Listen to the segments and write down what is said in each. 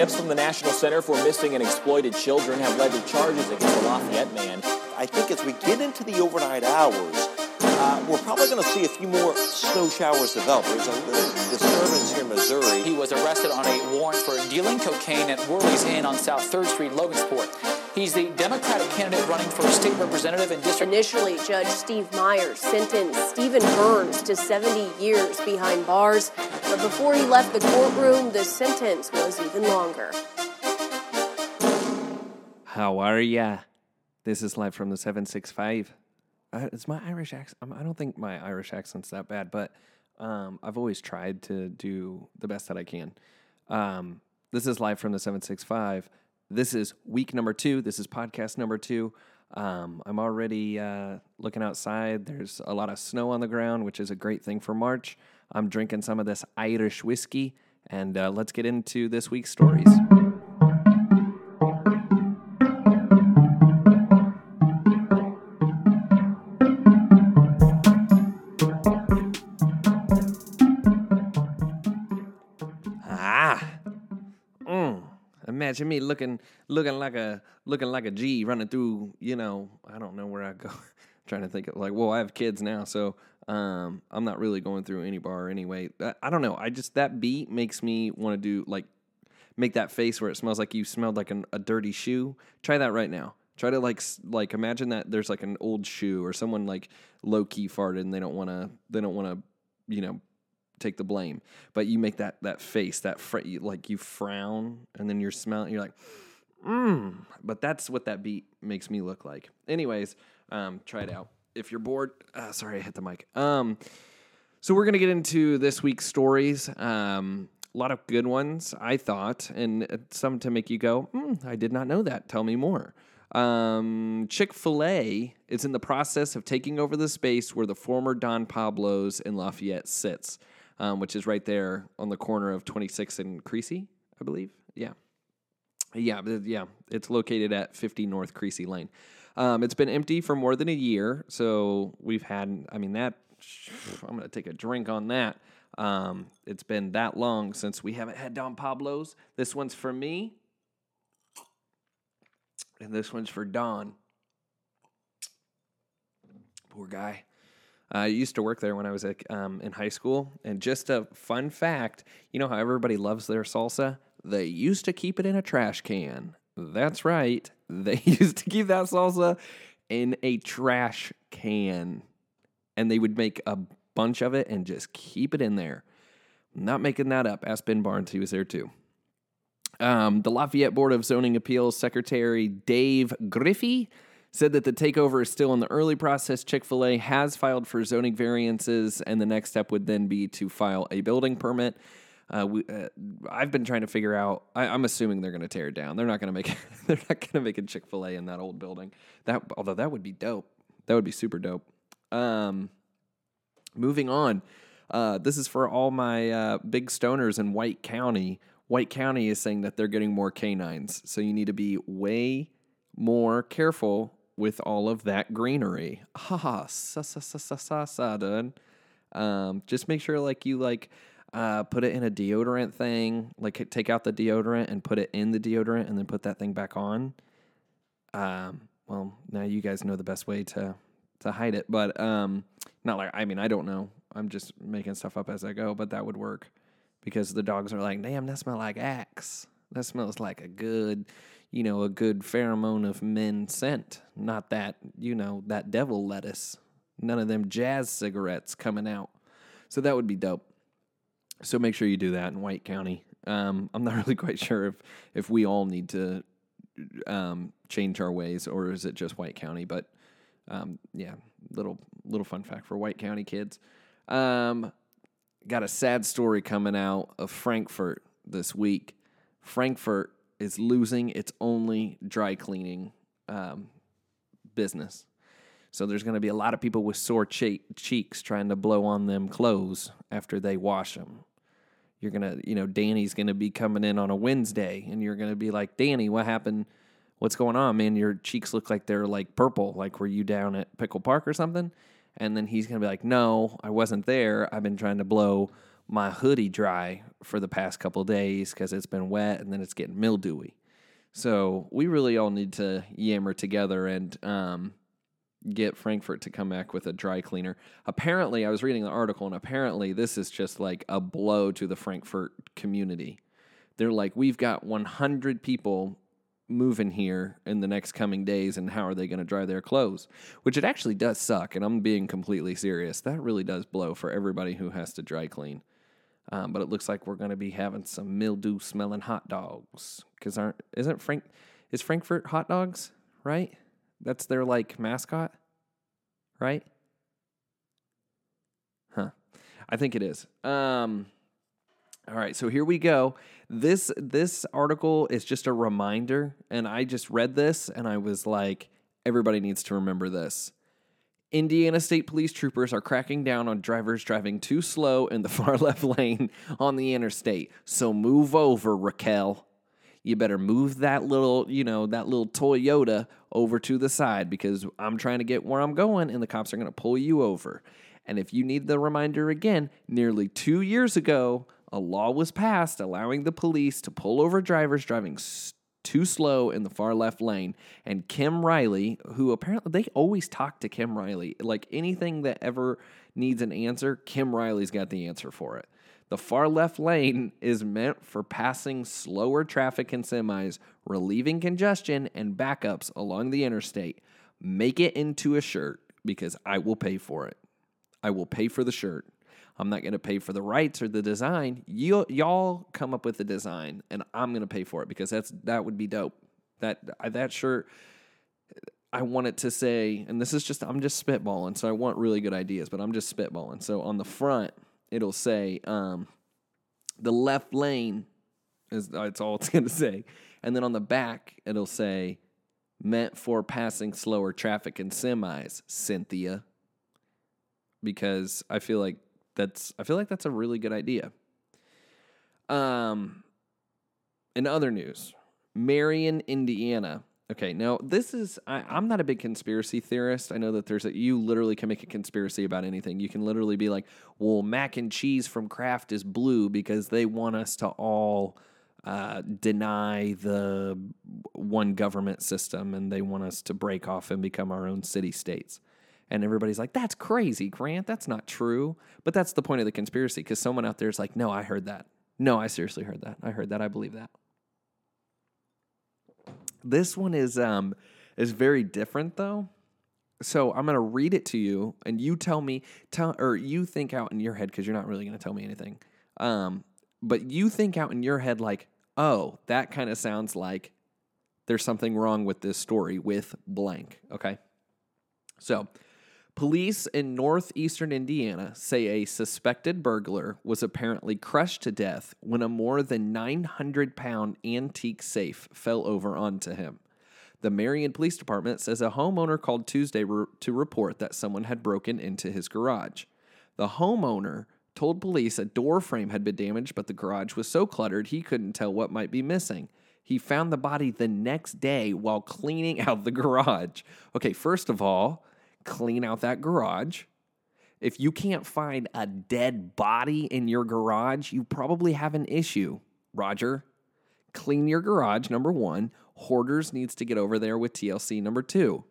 tips from the National Center for Missing and Exploited Children have led to charges against the Lafayette man. I think as we get into the overnight hours, uh, we're probably going to see a few more snow showers develop. There's a little disturbance here in Missouri. He was arrested on a warrant for dealing cocaine at Worley's Inn on South 3rd Street, Logansport. He's the Democratic candidate running for state representative in district. Initially, Judge Steve Myers sentenced Stephen Burns to 70 years behind bars, but before he left the courtroom, the sentence was even longer. How are ya? This is live from the 765. Uh, it's my Irish accent. I don't think my Irish accent's that bad, but um, I've always tried to do the best that I can. Um, this is live from the 765. This is week number two. This is podcast number two. Um, I'm already uh, looking outside. There's a lot of snow on the ground, which is a great thing for March. I'm drinking some of this Irish whiskey, and uh, let's get into this week's stories. Imagine me looking looking like a looking like a G running through, you know, I don't know where I go. trying to think of like, well, I have kids now, so um I'm not really going through any bar anyway. I, I don't know. I just that beat makes me want to do like make that face where it smells like you smelled like an, a dirty shoe. Try that right now. Try to like like imagine that there's like an old shoe or someone like low key farted and they don't want to they don't want to you know take the blame. But you make that that face, that fr- you, like you frown, and then you're smelling. You're like, mmm. But that's what that beat makes me look like. Anyways, um, try it out. If you're bored, uh, sorry, I hit the mic. Um, so we're gonna get into this week's stories. Um, a lot of good ones, I thought, and uh, some to make you go, hmm, I did not know that. Tell me more. Um, Chick fil A is in the process of taking over the space where the former Don Pablo's in Lafayette sits, um, which is right there on the corner of 26 and Creasy, I believe. Yeah. Yeah, yeah. It's located at 50 North Creasy Lane. Um, it's been empty for more than a year, so we've had. I mean, that. I'm gonna take a drink on that. Um, it's been that long since we haven't had Don Pablo's. This one's for me, and this one's for Don. Poor guy. I used to work there when I was like, um, in high school. And just a fun fact you know how everybody loves their salsa? They used to keep it in a trash can. That's right. They used to keep that salsa in a trash can. And they would make a bunch of it and just keep it in there. Not making that up. Ask Ben Barnes, he was there too. Um, the Lafayette Board of Zoning Appeals Secretary Dave Griffey said that the takeover is still in the early process. Chick fil A has filed for zoning variances, and the next step would then be to file a building permit. Uh, we, uh, I've been trying to figure out. I, I'm assuming they're going to tear it down. They're not going to make. they're not going to make a Chick Fil A in that old building. That although that would be dope. That would be super dope. Um, moving on. Uh, this is for all my uh, big stoners in White County. White County is saying that they're getting more canines, so you need to be way more careful with all of that greenery. Ha ha, sa sa sa sa sa sa, dude. Um, just make sure like you like uh, put it in a deodorant thing, like take out the deodorant and put it in the deodorant, and then put that thing back on. Um, well, now you guys know the best way to to hide it, but um, not like I mean I don't know. I'm just making stuff up as I go, but that would work because the dogs are like, damn, that smells like axe. That smells like a good, you know, a good pheromone of men scent. Not that, you know, that devil lettuce. None of them jazz cigarettes coming out. So that would be dope. So make sure you do that in White County. Um, I'm not really quite sure if if we all need to um, change our ways or is it just White County, but um, yeah, little little fun fact for White County kids. Um, got a sad story coming out of Frankfort this week. Frankfort is losing its only dry cleaning um, business. So there's going to be a lot of people with sore che- cheeks trying to blow on them clothes after they wash them. You're going to, you know, Danny's going to be coming in on a Wednesday and you're going to be like, Danny, what happened? What's going on, man? Your cheeks look like they're like purple. Like, were you down at Pickle Park or something? And then he's going to be like, no, I wasn't there. I've been trying to blow my hoodie dry for the past couple days because it's been wet and then it's getting mildewy. So we really all need to yammer together and um, get Frankfort to come back with a dry cleaner. Apparently, I was reading the article, and apparently, this is just like a blow to the Frankfort community. They're like, we've got 100 people moving here in the next coming days, and how are they going to dry their clothes? Which it actually does suck, and I'm being completely serious. That really does blow for everybody who has to dry clean. Um, but it looks like we're going to be having some mildew smelling hot dogs because aren't isn't Frank is Frankfort hot dogs right? That's their like mascot, right? Huh. I think it is. Um all right, so here we go. This this article is just a reminder and I just read this and I was like everybody needs to remember this. Indiana State Police troopers are cracking down on drivers driving too slow in the far left lane on the interstate. So move over, Raquel you better move that little, you know, that little Toyota over to the side because I'm trying to get where I'm going and the cops are going to pull you over. And if you need the reminder again, nearly two years ago, a law was passed allowing the police to pull over drivers driving too slow in the far left lane. And Kim Riley, who apparently they always talk to Kim Riley, like anything that ever needs an answer, Kim Riley's got the answer for it. The far left lane is meant for passing slower traffic and semis, relieving congestion and backups along the interstate. Make it into a shirt because I will pay for it. I will pay for the shirt. I'm not going to pay for the rights or the design. You, y'all come up with the design, and I'm going to pay for it because that's that would be dope. That that shirt, I want it to say, and this is just I'm just spitballing, so I want really good ideas, but I'm just spitballing. So on the front, it'll say um, the left lane is that's all it's going to say, and then on the back it'll say meant for passing slower traffic and semis, Cynthia. Because I feel like that's I feel like that's a really good idea. Um, in other news, Marion, Indiana Okay, now this is I, am not a big conspiracy theorist. I know that there's a you literally can make a conspiracy about anything. You can literally be like, well, mac and cheese from Kraft is blue because they want us to all uh, deny the one government system and they want us to break off and become our own city states. And everybody's like, that's crazy, Grant. That's not true. But that's the point of the conspiracy because someone out there is like, no, I heard that. No, I seriously heard that. I heard that. I believe that. This one is um is very different though. So I'm gonna read it to you, and you tell me tell or you think out in your head because you're not really gonna tell me anything. Um, but you think out in your head like, oh, that kind of sounds like there's something wrong with this story with blank. Okay, so Police in northeastern Indiana say a suspected burglar was apparently crushed to death when a more than 900 pound antique safe fell over onto him. The Marion Police Department says a homeowner called Tuesday re- to report that someone had broken into his garage. The homeowner told police a door frame had been damaged, but the garage was so cluttered he couldn't tell what might be missing. He found the body the next day while cleaning out the garage. Okay, first of all, clean out that garage. If you can't find a dead body in your garage, you probably have an issue, Roger. Clean your garage, number one. Hoarders needs to get over there with TLC, number two.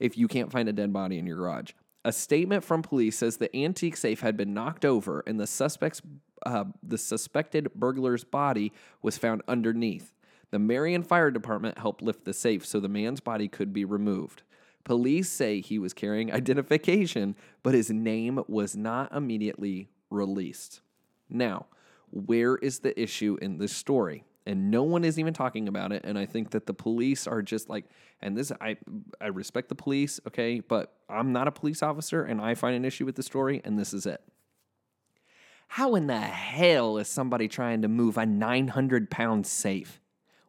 If you can't find a dead body in your garage, a statement from police says the antique safe had been knocked over and the suspect's uh, the suspected burglar's body was found underneath. The Marion Fire Department helped lift the safe so the man's body could be removed. Police say he was carrying identification, but his name was not immediately released. Now, where is the issue in this story? And no one is even talking about it. And I think that the police are just like, and this, I, I respect the police, okay, but I'm not a police officer and I find an issue with the story, and this is it. How in the hell is somebody trying to move a 900 pound safe?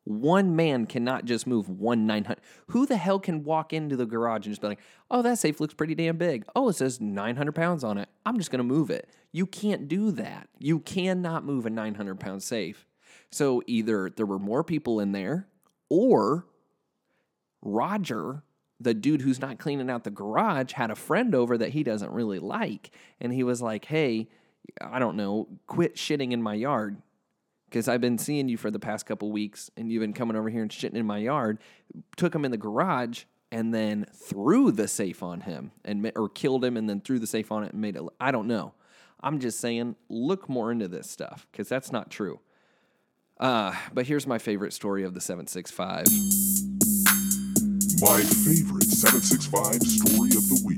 One man cannot just move one 900. Who the hell can walk into the garage and just be like, oh, that safe looks pretty damn big. Oh, it says 900 pounds on it. I'm just going to move it. You can't do that. You cannot move a 900 pound safe. So either there were more people in there or Roger, the dude who's not cleaning out the garage, had a friend over that he doesn't really like. And he was like, hey, I don't know, quit shitting in my yard because I've been seeing you for the past couple weeks and you've been coming over here and shitting in my yard. Took him in the garage and then threw the safe on him and or killed him and then threw the safe on it and made it. I don't know. I'm just saying, look more into this stuff because that's not true. Uh, but here's my favorite story of the 765. My favorite 765 story of the week.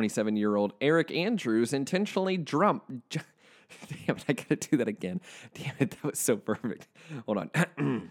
27 year old Eric Andrews intentionally drump. Damn it, I gotta do that again. Damn it, that was so perfect. Hold on.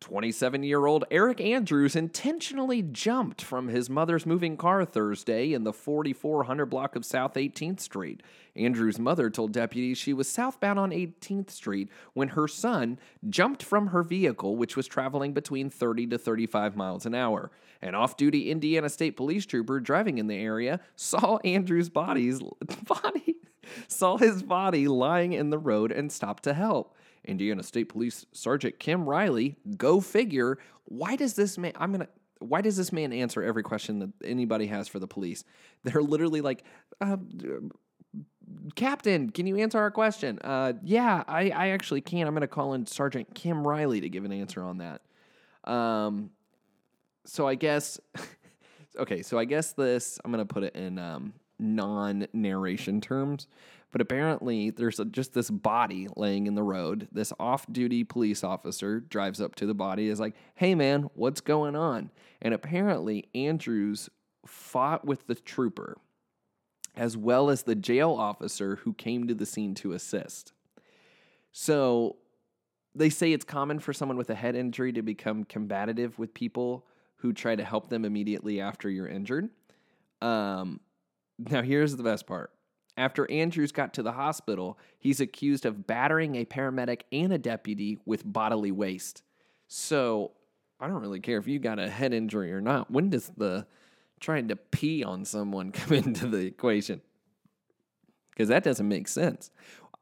27 year old Eric Andrews intentionally jumped from his mother's moving car Thursday in the 4400 block of South 18th Street. Andrews' mother told deputies she was southbound on 18th Street when her son jumped from her vehicle, which was traveling between 30 to 35 miles an hour. An off duty Indiana State Police trooper driving in the area saw Andrews' body's body. Saw his body lying in the road and stopped to help. Indiana State Police Sergeant Kim Riley, go figure. Why does this man? I'm gonna. Why does this man answer every question that anybody has for the police? They're literally like, uh, Captain, can you answer our question? Uh, yeah, I, I actually can. I'm gonna call in Sergeant Kim Riley to give an answer on that. Um, so I guess, okay, so I guess this. I'm gonna put it in um, non-narration terms. But apparently, there's a, just this body laying in the road. This off duty police officer drives up to the body, is like, hey man, what's going on? And apparently, Andrews fought with the trooper as well as the jail officer who came to the scene to assist. So they say it's common for someone with a head injury to become combative with people who try to help them immediately after you're injured. Um, now, here's the best part. After Andrews got to the hospital, he's accused of battering a paramedic and a deputy with bodily waste. So I don't really care if you got a head injury or not. When does the trying to pee on someone come into the equation? Because that doesn't make sense.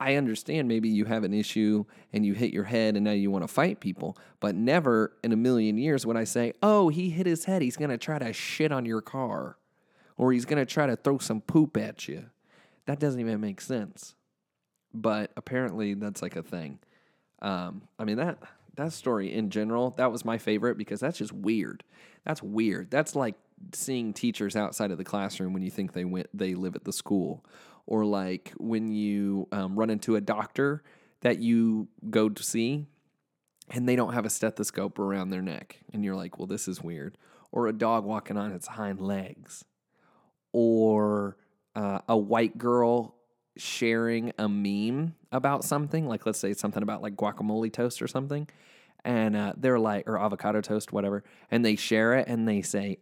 I understand maybe you have an issue and you hit your head and now you want to fight people, but never in a million years would I say, oh, he hit his head. He's going to try to shit on your car or he's going to try to throw some poop at you. That doesn't even make sense. But apparently that's like a thing. Um, I mean that that story in general, that was my favorite because that's just weird. That's weird. That's like seeing teachers outside of the classroom when you think they went they live at the school, or like when you um, run into a doctor that you go to see and they don't have a stethoscope around their neck, and you're like, well, this is weird. Or a dog walking on its hind legs, or uh, a white girl sharing a meme about something, like let's say something about like guacamole toast or something, and uh, they're like, or avocado toast, whatever, and they share it and they say,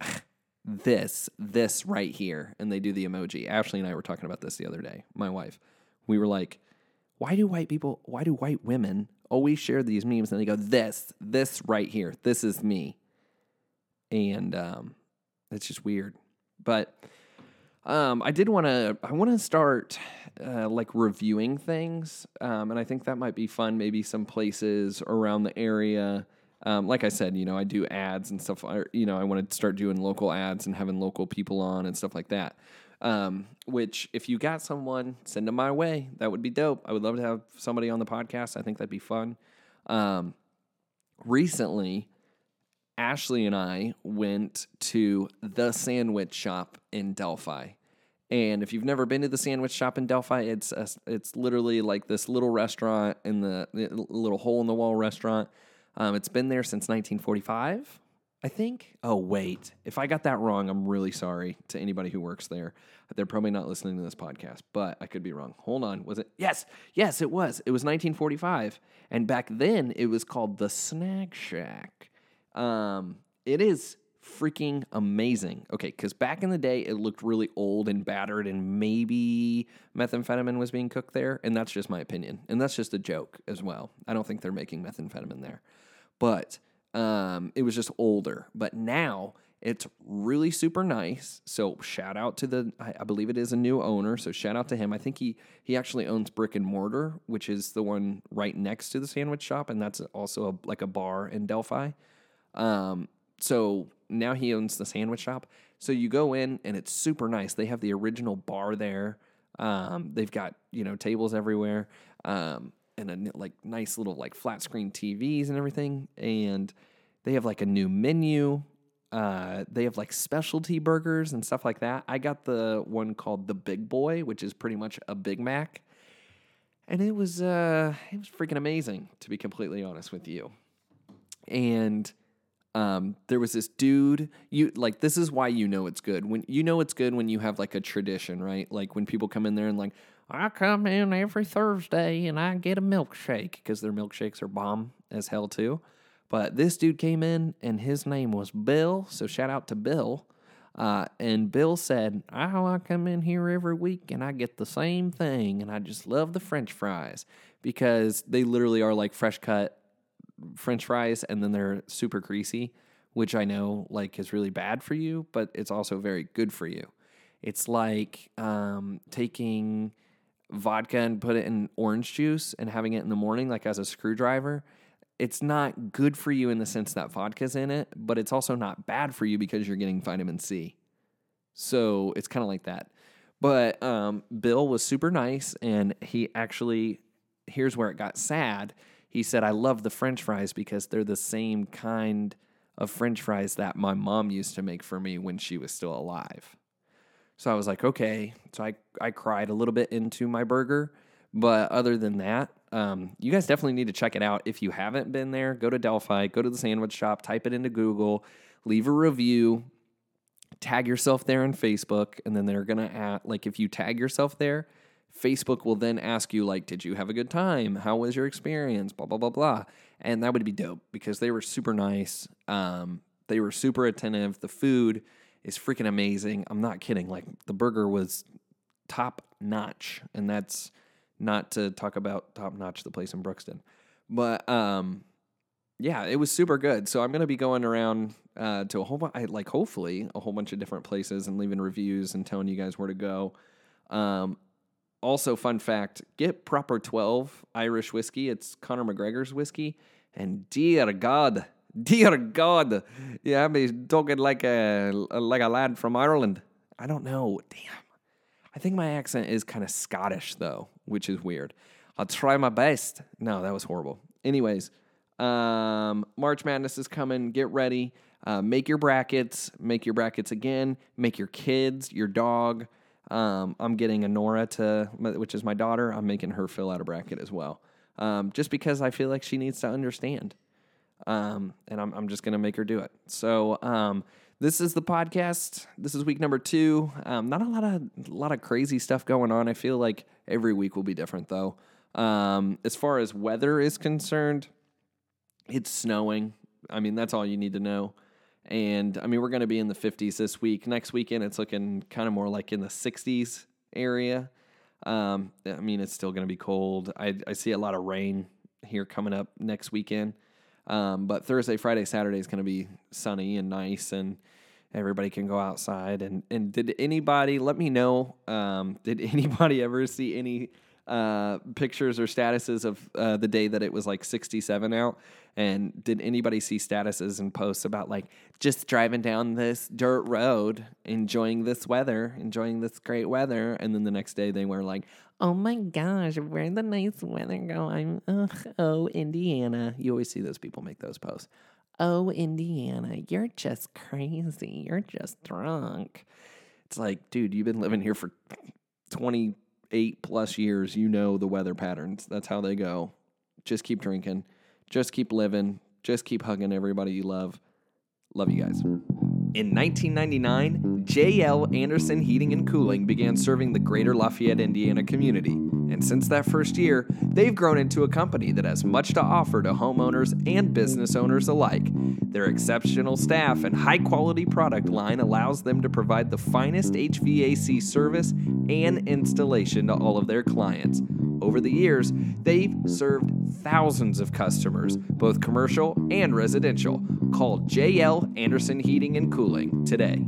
this, this right here, and they do the emoji. Ashley and I were talking about this the other day, my wife. We were like, why do white people, why do white women always share these memes and they go, this, this right here, this is me? And um, it's just weird. But um, I did want to. I want to start uh, like reviewing things, um, and I think that might be fun. Maybe some places around the area. Um, like I said, you know, I do ads and stuff. Or, you know, I want to start doing local ads and having local people on and stuff like that. Um, which, if you got someone, send them my way. That would be dope. I would love to have somebody on the podcast. I think that'd be fun. Um, recently, Ashley and I went to the sandwich shop in Delphi. And if you've never been to the sandwich shop in Delphi, it's a, it's literally like this little restaurant in the, the little hole in the wall restaurant. Um, it's been there since 1945, I think. Oh wait, if I got that wrong, I'm really sorry to anybody who works there. They're probably not listening to this podcast, but I could be wrong. Hold on, was it? Yes, yes, it was. It was 1945, and back then it was called the Snack Shack. Um, it is freaking amazing. Okay, because back in the day, it looked really old and battered, and maybe methamphetamine was being cooked there. And that's just my opinion. And that's just a joke as well. I don't think they're making methamphetamine there. But um, it was just older. But now it's really super nice. So shout out to the, I, I believe it is a new owner. So shout out to him. I think he he actually owns Brick and Mortar, which is the one right next to the sandwich shop, and that's also a, like a bar in Delphi. Um, so now he owns the sandwich shop. So you go in and it's super nice. They have the original bar there. Um, they've got you know tables everywhere, um, and a like nice little like flat screen TVs and everything. And they have like a new menu. Uh, they have like specialty burgers and stuff like that. I got the one called the Big Boy, which is pretty much a Big Mac, and it was uh, it was freaking amazing to be completely honest with you. And um, there was this dude. You like this is why you know it's good when you know it's good when you have like a tradition, right? Like when people come in there and like I come in every Thursday and I get a milkshake because their milkshakes are bomb as hell too. But this dude came in and his name was Bill. So shout out to Bill. Uh, and Bill said, Oh, I come in here every week and I get the same thing. And I just love the French fries because they literally are like fresh cut French fries and then they're super greasy, which I know like is really bad for you, but it's also very good for you. It's like um, taking vodka and put it in orange juice and having it in the morning, like as a screwdriver. It's not good for you in the sense that vodka's in it, but it's also not bad for you because you're getting vitamin C. So it's kind of like that. But um, Bill was super nice, and he actually, here's where it got sad. He said, I love the french fries because they're the same kind of french fries that my mom used to make for me when she was still alive. So I was like, okay. So I, I cried a little bit into my burger. But other than that, um, you guys definitely need to check it out. If you haven't been there, go to Delphi, go to the sandwich shop, type it into Google, leave a review, tag yourself there on Facebook, and then they're gonna add like if you tag yourself there, Facebook will then ask you like, did you have a good time? How was your experience? Blah blah blah blah, and that would be dope because they were super nice. Um, they were super attentive. The food is freaking amazing. I'm not kidding. Like the burger was top notch, and that's not to talk about top notch, the place in Brookston, but um, yeah, it was super good. So I'm gonna be going around uh, to a whole bu- I, like hopefully a whole bunch of different places and leaving reviews and telling you guys where to go. Um, also, fun fact: get proper twelve Irish whiskey. It's Conor McGregor's whiskey, and dear God, dear God, yeah, be talking like a like a lad from Ireland. I don't know. Damn, I think my accent is kind of Scottish though, which is weird. I'll try my best. No, that was horrible. Anyways, um, March Madness is coming. Get ready. Uh, make your brackets. Make your brackets again. Make your kids, your dog. Um, I'm getting a Nora to, which is my daughter. I'm making her fill out a bracket as well, um, just because I feel like she needs to understand. Um, and I'm, I'm just going to make her do it. So, um, this is the podcast. This is week number two. Um, not a lot of a lot of crazy stuff going on. I feel like every week will be different though. Um, as far as weather is concerned, it's snowing. I mean, that's all you need to know. And I mean, we're going to be in the 50s this week. Next weekend, it's looking kind of more like in the 60s area. Um, I mean, it's still going to be cold. I, I see a lot of rain here coming up next weekend. Um, but Thursday, Friday, Saturday is going to be sunny and nice, and everybody can go outside. And and did anybody let me know? Um, did anybody ever see any uh, pictures or statuses of uh, the day that it was like 67 out? And did anybody see statuses and posts about like just driving down this dirt road, enjoying this weather, enjoying this great weather? And then the next day they were like, oh my gosh, where'd the nice weather go? I'm, ugh, oh, Indiana. You always see those people make those posts. Oh, Indiana, you're just crazy. You're just drunk. It's like, dude, you've been living here for 28 plus years. You know the weather patterns. That's how they go. Just keep drinking. Just keep living. Just keep hugging everybody you love. Love you guys. In 1999, J.L. Anderson Heating and Cooling began serving the greater Lafayette, Indiana community. And since that first year, they've grown into a company that has much to offer to homeowners and business owners alike. Their exceptional staff and high quality product line allows them to provide the finest HVAC service and installation to all of their clients. Over the years, they've served thousands of customers, both commercial and residential. Call JL Anderson Heating and Cooling today.